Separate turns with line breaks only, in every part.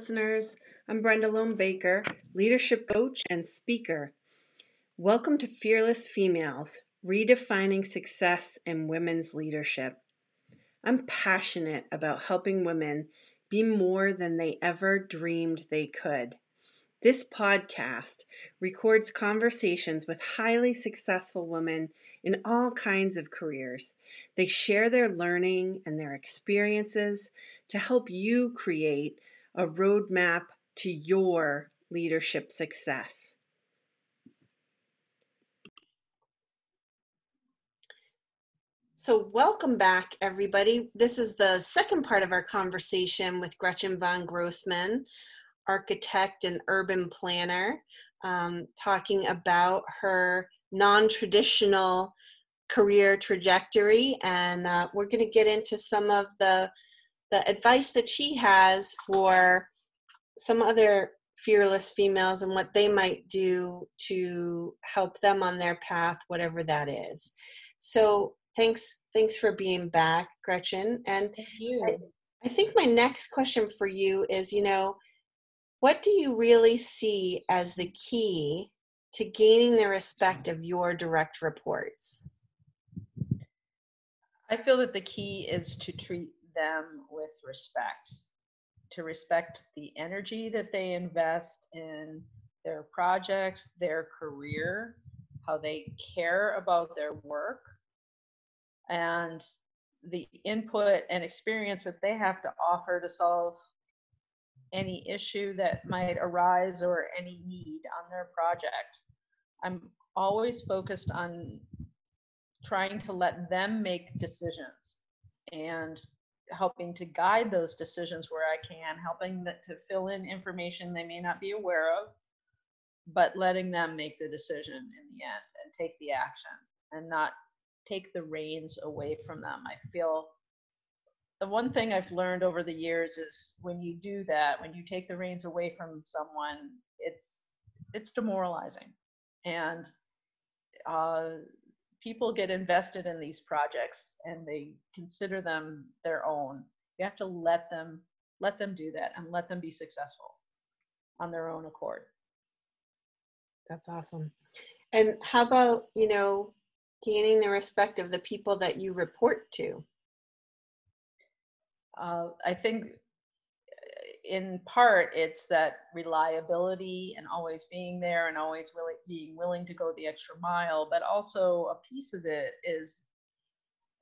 listeners. I'm Brenda Lone Baker, leadership coach and speaker. Welcome to Fearless Females Redefining Success in Women's Leadership. I'm passionate about helping women be more than they ever dreamed they could. This podcast records conversations with highly successful women in all kinds of careers. They share their learning and their experiences to help you create a roadmap to your leadership success. So, welcome back, everybody. This is the second part of our conversation with Gretchen von Grossman architect and urban planner, um, talking about her non traditional career trajectory. And uh, we're going to get into some of the, the advice that she has for some other fearless females and what they might do to help them on their path, whatever that is. So, thanks thanks for being back gretchen and I, I think my next question for you is you know what do you really see as the key to gaining the respect of your direct reports?
I feel that the key is to treat them with respect, to respect the energy that they invest in their projects, their career, how they care about their work, and the input and experience that they have to offer to solve any issue that might arise or any need on their project. I'm always focused on trying to let them make decisions and helping to guide those decisions where I can, helping to fill in information they may not be aware of, but letting them make the decision in the end and take the action and not take the reins away from them. I feel the one thing I've learned over the years is when you do that, when you take the reins away from someone, it's it's demoralizing, and uh, people get invested in these projects and they consider them their own. You have to let them let them do that and let them be successful on their own accord.
That's awesome. And how about you know gaining the respect of the people that you report to?
uh, I think in part it's that reliability and always being there and always being willing to go the extra mile but also a piece of it is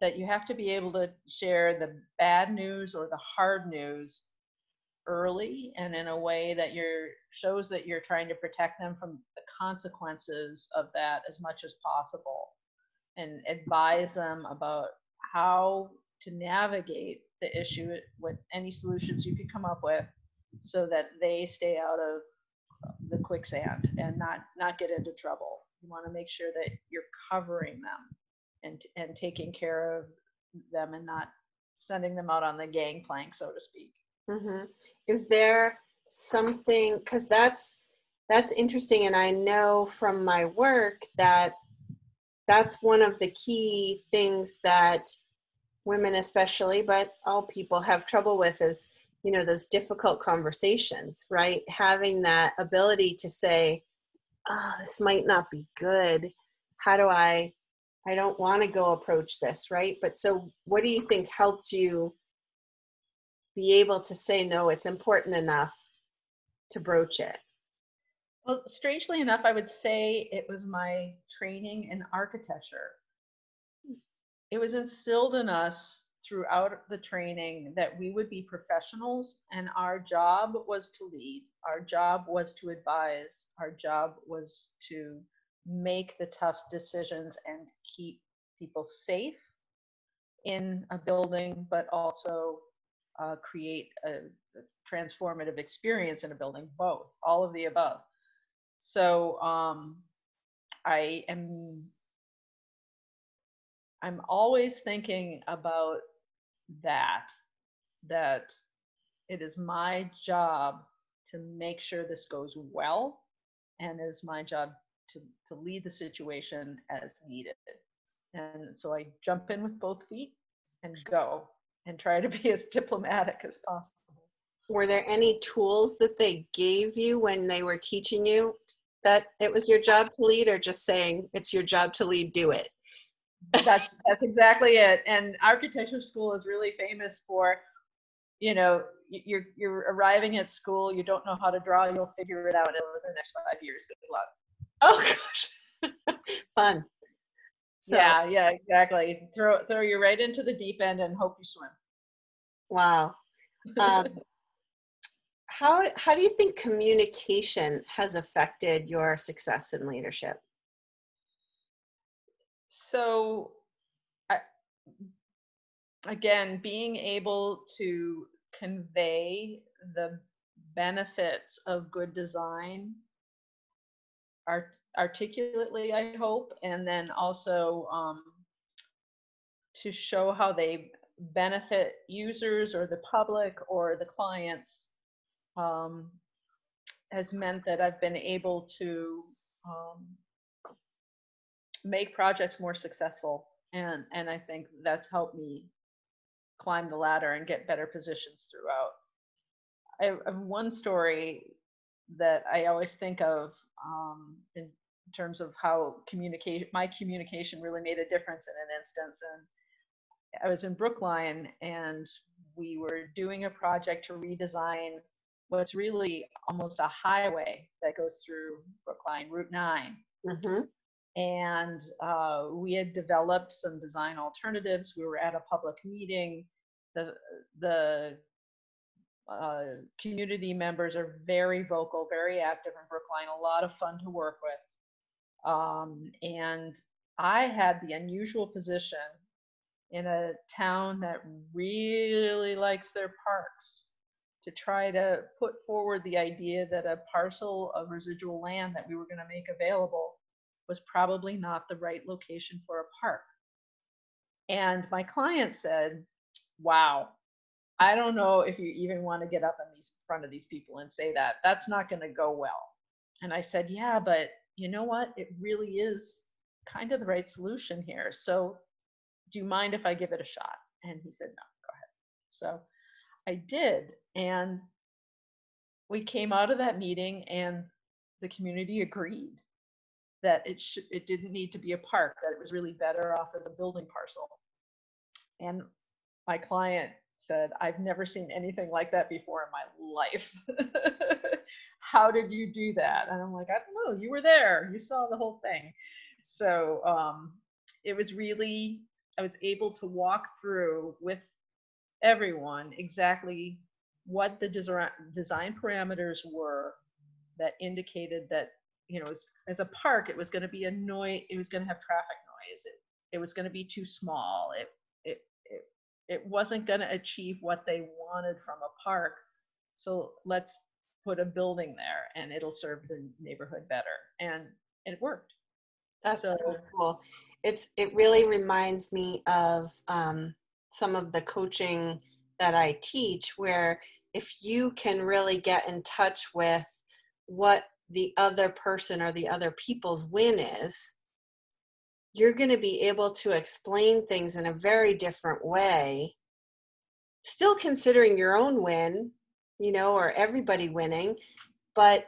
that you have to be able to share the bad news or the hard news early and in a way that you're shows that you're trying to protect them from the consequences of that as much as possible and advise them about how to navigate the issue with any solutions you can come up with so that they stay out of the quicksand and not not get into trouble you want to make sure that you're covering them and and taking care of them and not sending them out on the gangplank so to speak
mm-hmm. is there something because that's that's interesting and i know from my work that that's one of the key things that women especially but all people have trouble with is you know those difficult conversations right? Having that ability to say oh this might not be good. How do i i don't want to go approach this right? But so what do you think helped you be able to say no it's important enough to broach it
well strangely enough i would say it was my training in architecture. It was instilled in us throughout the training that we would be professionals and our job was to lead. Our job was to advise. Our job was to make the tough decisions and keep people safe in a building but also uh, create a, a, transformative experience in a building both all of the above. So um, i am I'm always thinking about that, that it is my job to make sure this goes well and it is my job to, to lead the situation as needed. And so I jump in with both feet and go and try to be as diplomatic as possible.
were there any tools that they gave you when they were teaching you that it was your job to lead or just saying it's your job to lead do it
that's that's exactly it and architecture school is really famous for you know you're you're arriving at school you don't know how to draw you'll figure it out over the next five years good luck.
Oh gosh. Fun.
So, yeah yeah exactly throw throw you right into the deep end and hope you swim.
Wow. Um, how how do you think communication has affected your success in leadership
so I, again being able to convey the benefits of good design art, articulately i hope and then also um, to show how they benefit users or the public or the clients um, has meant that I've been able to um, make projects more successful, and and I think that's helped me climb the ladder and get better positions throughout. I have one story that I always think of um, in terms of how communicate my communication really made a difference in an instance and I was in Brookline and we were doing a project to redesign what's really almost a highway that goes through Brookline, Route 9. Mm-hmm. And uh, we had developed some design alternatives. We were at a public meeting. The, the uh, community members are very vocal, very active in Brookline, a lot of fun to work with. Um, and I had the unusual position in a town that really likes their parks to try to put forward the idea that a parcel of residual land that we were going to make available was probably not the right location for a park. And my client said, Wow, I don't know if you even want to get up in these front of these people and say that. That's not going to go well. And I said, Yeah, but you know what? It really is kind of the right solution here. So do you mind if I give it a shot? And he said, No, go ahead. So I did. And we came out of that meeting and the community agreed that it should it didn't need to be a park, that it was really better off as a building parcel. And my client said, I've never seen anything like that before in my life. How did you do that? And I'm like, I don't know, you were there, you saw the whole thing. So um, it was really, I was able to walk through with everyone exactly what the design design parameters were that indicated that you know as, as a park it was going to be a noise it was going to have traffic noise. It, it was going to be too small. It it it, it wasn't going to achieve what they wanted from a park. So let's put a building there and it'll serve the neighborhood better. And it worked.
That's so, so cool. It's it really reminds me of um, some of the coaching that I teach where if you can really get in touch with what the other person or the other people's win is, you're going to be able to explain things in a very different way, still considering your own win, you know, or everybody winning, but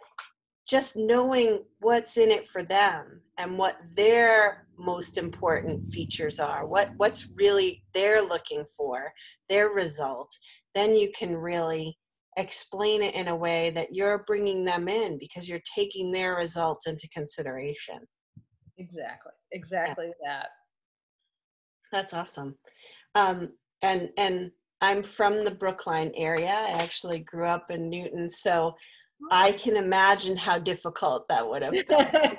just knowing what's in it for them and what their most important features are what what's really they're looking for their result then you can really explain it in a way that you're bringing them in because you're taking their result into consideration
exactly exactly yeah. that
that's awesome um, and and i'm from the brookline area i actually grew up in newton so I can imagine how difficult that would have been.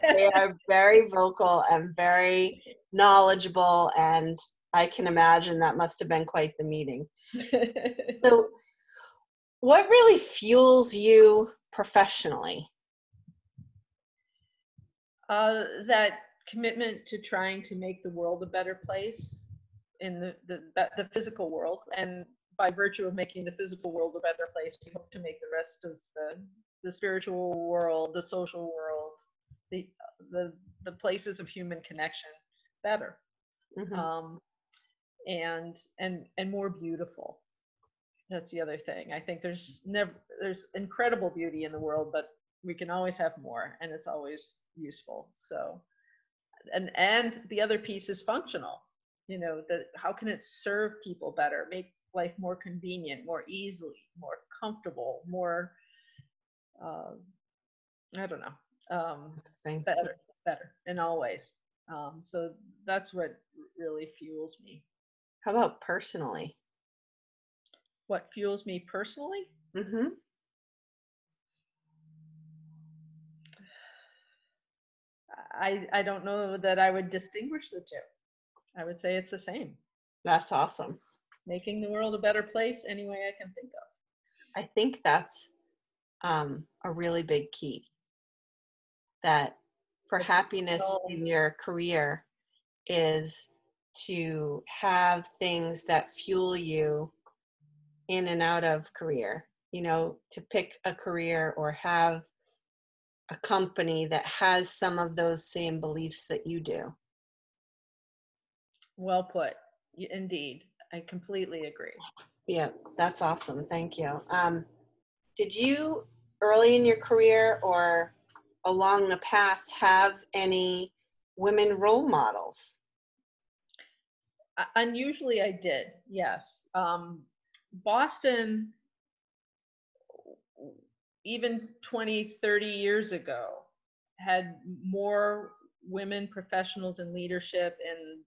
they are very vocal and very knowledgeable, and I can imagine that must have been quite the meeting. so, what really fuels you professionally?
Uh, that commitment to trying to make the world a better place in the, the, the physical world and by virtue of making the physical world a better place, we hope to make the rest of the the spiritual world, the social world, the the the places of human connection better, mm-hmm. um, and and and more beautiful. That's the other thing. I think there's never there's incredible beauty in the world, but we can always have more, and it's always useful. So, and and the other piece is functional. You know, that how can it serve people better, make life more convenient, more easily, more comfortable, more uh, I don't know, um,
Thanks.
better, better in all ways. Um, so that's what really fuels me.
How about personally?
What fuels me personally?
Mm-hmm.
I I don't know that I would distinguish the two. I would say it's the same.
That's awesome.
Making the world a better place any way I can think of.
I think that's um, a really big key. That for
It's
happiness
so-
in your career is to have things that fuel you in and out of career. You know, to pick a career or have a company that has some of those same beliefs that you do.
Well put. Indeed. I completely agree.
Yeah, that's awesome. Thank you. Um, did you early in your career or along the path have any women role models?
Unusually, I did. Yes. Um, Boston, even 20, 30 years ago, had more women professionals in leadership in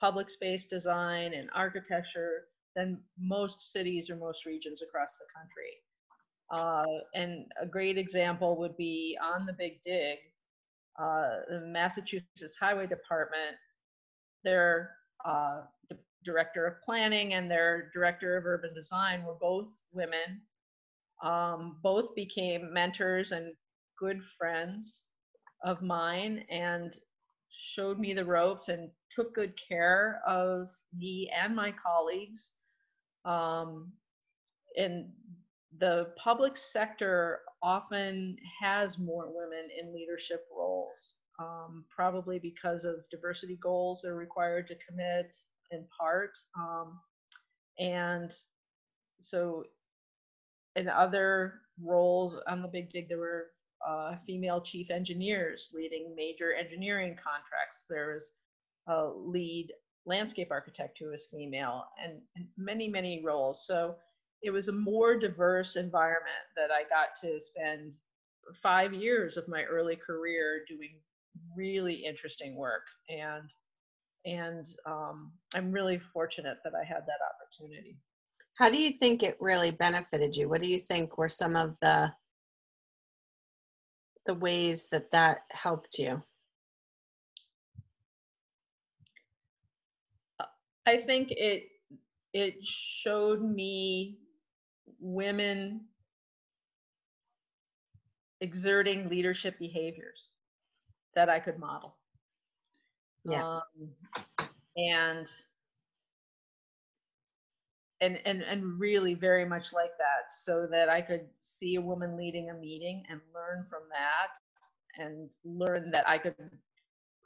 public space design and architecture than most cities or most regions across the country. Uh, and a great example would be on the Big Dig, uh, the Massachusetts Highway Department, their uh, director of planning and their director of urban design were both women. Um, both became mentors and good friends of mine and showed me the ropes and took good care of me and my colleagues. Um, and the public sector often has more women in leadership roles, um, probably because of diversity goals they're required to commit in part. Um, and so, in other roles on the Big Dig, there were uh, female chief engineers leading major engineering contracts. There was a lead landscape architect who was female, and, and many, many roles. So it was a more diverse environment that I got to spend five years of my early career doing really interesting work and and um, i'm really fortunate that i had that opportunity
How do you think it really benefited you? What do you think were some of the the ways that that helped you?
i think it it showed me women exerting leadership behaviors that i could model
Yeah.
um, and and and and really very much like that so that i could see a woman leading a meeting and learn from that and learn that i could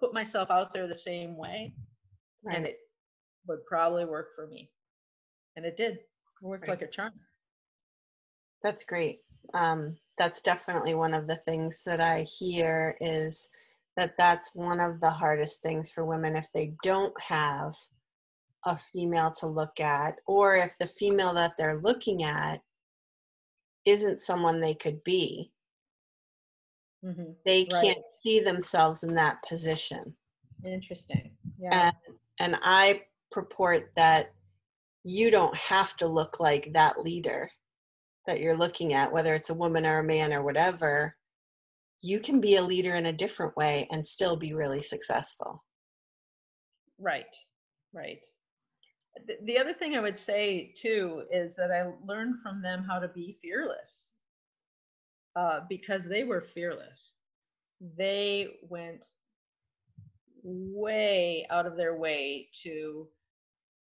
put myself out there the same way and it would probably work for me and it did it worked
Right.
like a charm
That's great. Um, that's definitely one of the things that I hear is that that's one of the hardest things for women if they don't have a female to look at, or if the female that they're looking at isn't someone they could be.
hmm
They
Right.
can't see themselves in that position.
interesting yeah
And, and I purport that you don't have to look like that leader that you're looking at, whether it's a woman or a man or whatever. You can be a leader in a different way and still be really successful.
Right, right. The, the other thing I would say too is that I learned from them how to be fearless uh, because they were fearless. They went way out of their way to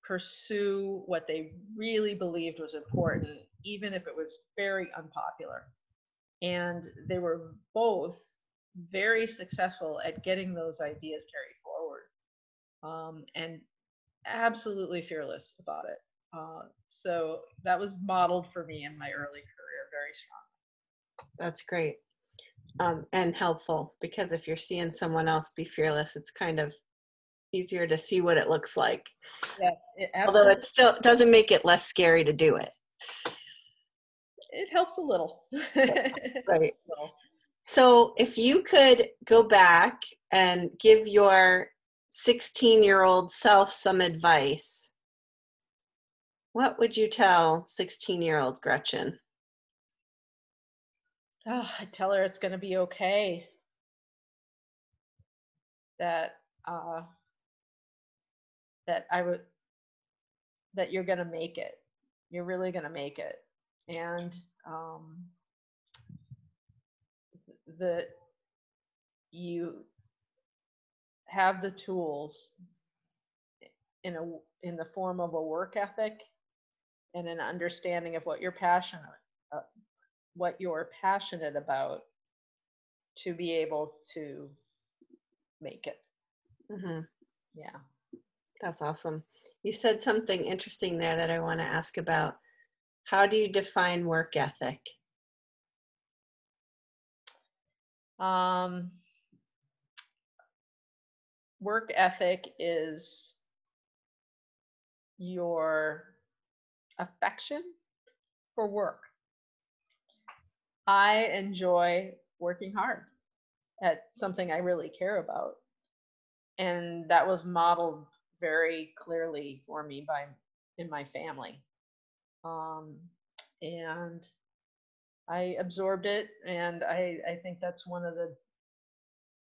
pursue what they really believed was important, even if it was very unpopular. And they were both very successful at getting those ideas carried forward um, and absolutely fearless about it. Uh, so that was modeled for me in my early career very strong.
That's great. Um, and helpful because if you're seeing someone else be fearless, it's kind of easier to see what it looks like.
Yes, it
Although it still doesn't make it less scary to do it.
It helps a little.
right. So if you could go back and give your 16 year old self some advice, what would you tell 16 year old Gretchen?
Oh, I tell her it's going to be okay. That uh, that I would that you're going to make it. You're really going to make it, and um, that you have the tools in a in the form of a work ethic and an understanding of what you're passionate uh, what you're passionate about to be able to make it.
Mm-hmm.
yeah.
That's awesome. You said something interesting there that i want to ask about how do you define work ethic
um, work ethic is your affection for work. I enjoy working hard at something I really care about. And that was modeled very clearly for me by in my family. Um, and I absorbed it, and I, I think that's one of the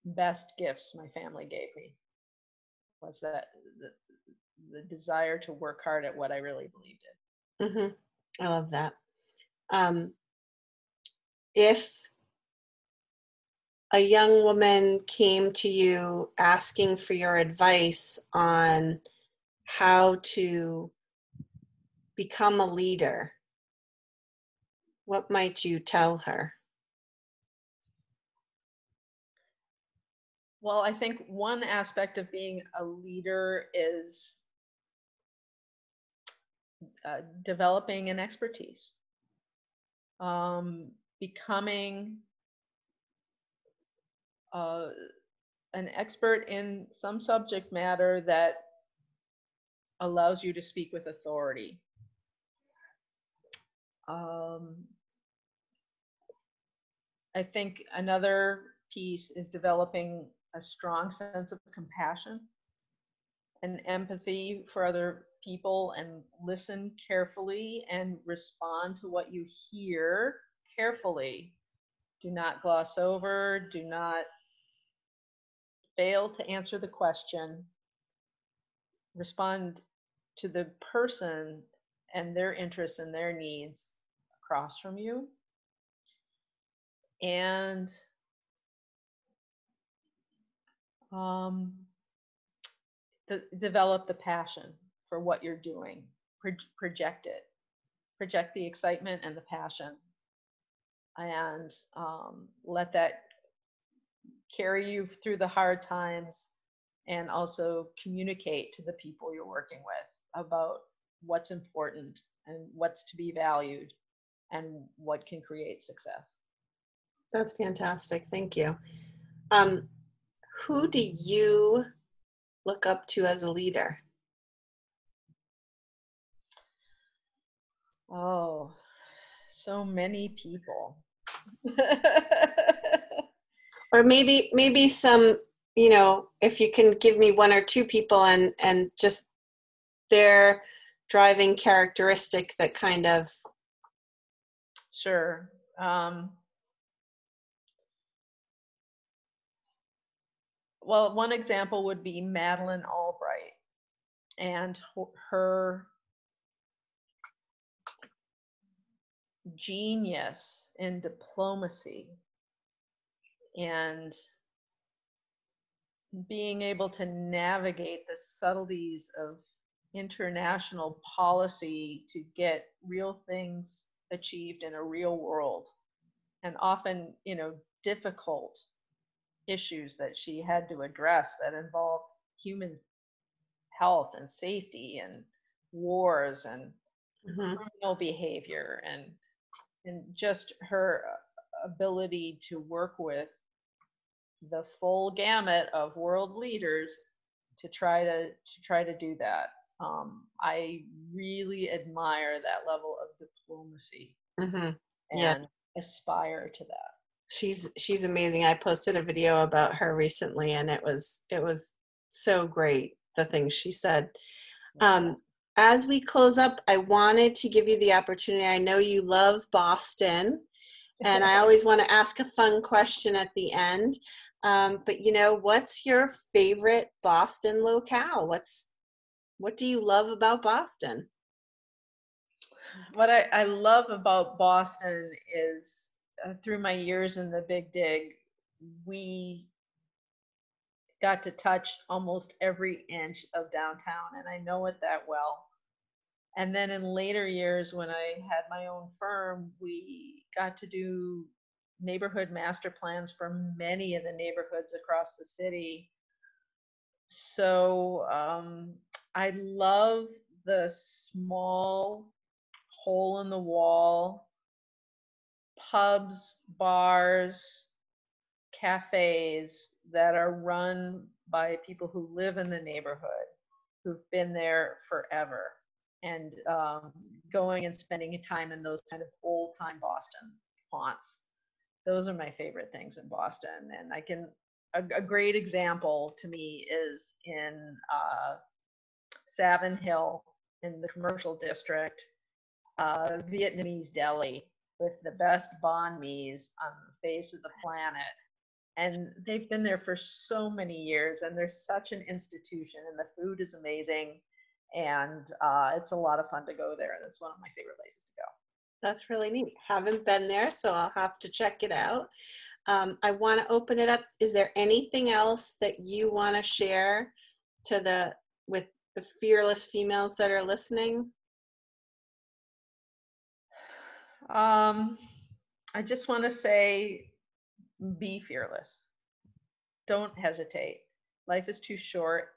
best gifts my family gave me was that the, the desire to work hard at what I really believed
in. Mm-hmm. I love that. Um, if a young woman came to you asking for your advice on how to become a leader, what might you tell her?
Well, I think one aspect of being a leader is uh, developing an expertise, um, becoming uh, an expert in some subject matter that allows you to speak with authority. Um, I think another piece is developing a strong sense of compassion and empathy for other people and listen carefully and respond to what you hear carefully. Do not gloss over, do not fail to answer the question. Respond to the person and their interests and their needs across from you and um, the, develop the passion for what you're doing. Pro- project it. Project the excitement and the passion, and um, let that carry you through the hard times, and also communicate to the people you're working with about what's important and what's to be valued and what can create success.
That's fantastic. Thank you. Um, who do you look up to as a leader?
Oh, so many people.
or maybe maybe some, you know, if you can give me one or two people and and just their driving characteristic that kind of
Sure. Um, well, one example would be Madeleine Albright and her genius in diplomacy and being able to navigate the subtleties of international policy to get real things achieved in a real world and often you know difficult issues that she had to address that involved human health and safety and wars and
Mhm.
criminal behavior and and just her ability to work with the full gamut of world leaders to try to to try to do that. Um, I really admire that level of diplomacy
Mhm.
and
Yeah.
aspire to that.
She's she's amazing. I posted a video about her recently and it was it was so great the things she said. Um as we close up, I wanted to give you the opportunity. I know you love Boston and I always want to ask a fun question at the end. Um, but you know, what's your favorite Boston locale? What's what do you love about Boston?
what I, I love about Boston is uh, through my years in the Big Dig, we got to touch almost every inch of downtown, and I know it that well. And then in later years, when I had my own firm, we got to do neighborhood master plans for many of the neighborhoods across the city. So um, I love the small hole in the wall pubs, bars, cafes that are run by people who live in the neighborhood, who've been there forever, and um, going and spending time in those kind of old time Boston haunts. Those are my favorite things in Boston. And I can, a, a great example to me is in uh, Savin Hill in the commercial district uh, Vietnamese deli with the best banh mi's on the face of the planet. And they've been there for so many years, and they're such an institution, and the food is amazing, and uh, it's a lot of fun to go there. And it's one of my favorite places to go.
That's really neat. Haven't been there, so I'll have to check it out. Um, I want to open it up. Is there anything else that you want to share to the with the fearless females that are listening?
Um, I just want to say be fearless. Don't hesitate. Life is too short.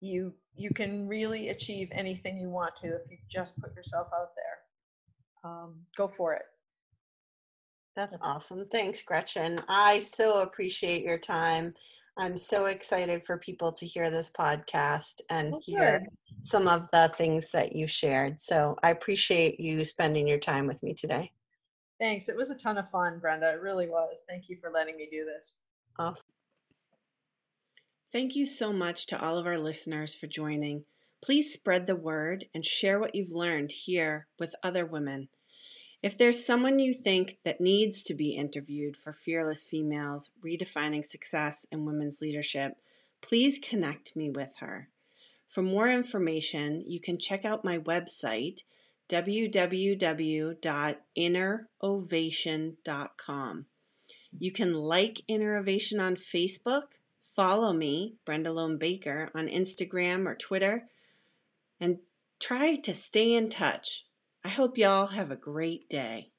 You you can really achieve anything you want to if you just put yourself out there. Um, go for it.
That's awesome. Thanks, Gretchen. I so appreciate your time. I'm so excited for people to hear this podcast and
Oh,
hear
good.
some of the things that you shared. So I appreciate you spending your time with me today.
Thanks. It was a ton of fun, Brenda. It really was. Thank you for letting me do this.
Awesome. Thank you so much to all of our listeners for joining. Please spread the word and share what you've learned here with other women. If there's someone you think that needs to be interviewed for Fearless Females Redefining Success in Women's Leadership, please connect me with her. For more information, you can check out my website, www.innerovation.com. You can like Innovation on Facebook, follow me, Brenda Lone Baker, on Instagram or Twitter, and try to stay in touch. I hope y'all have a great day.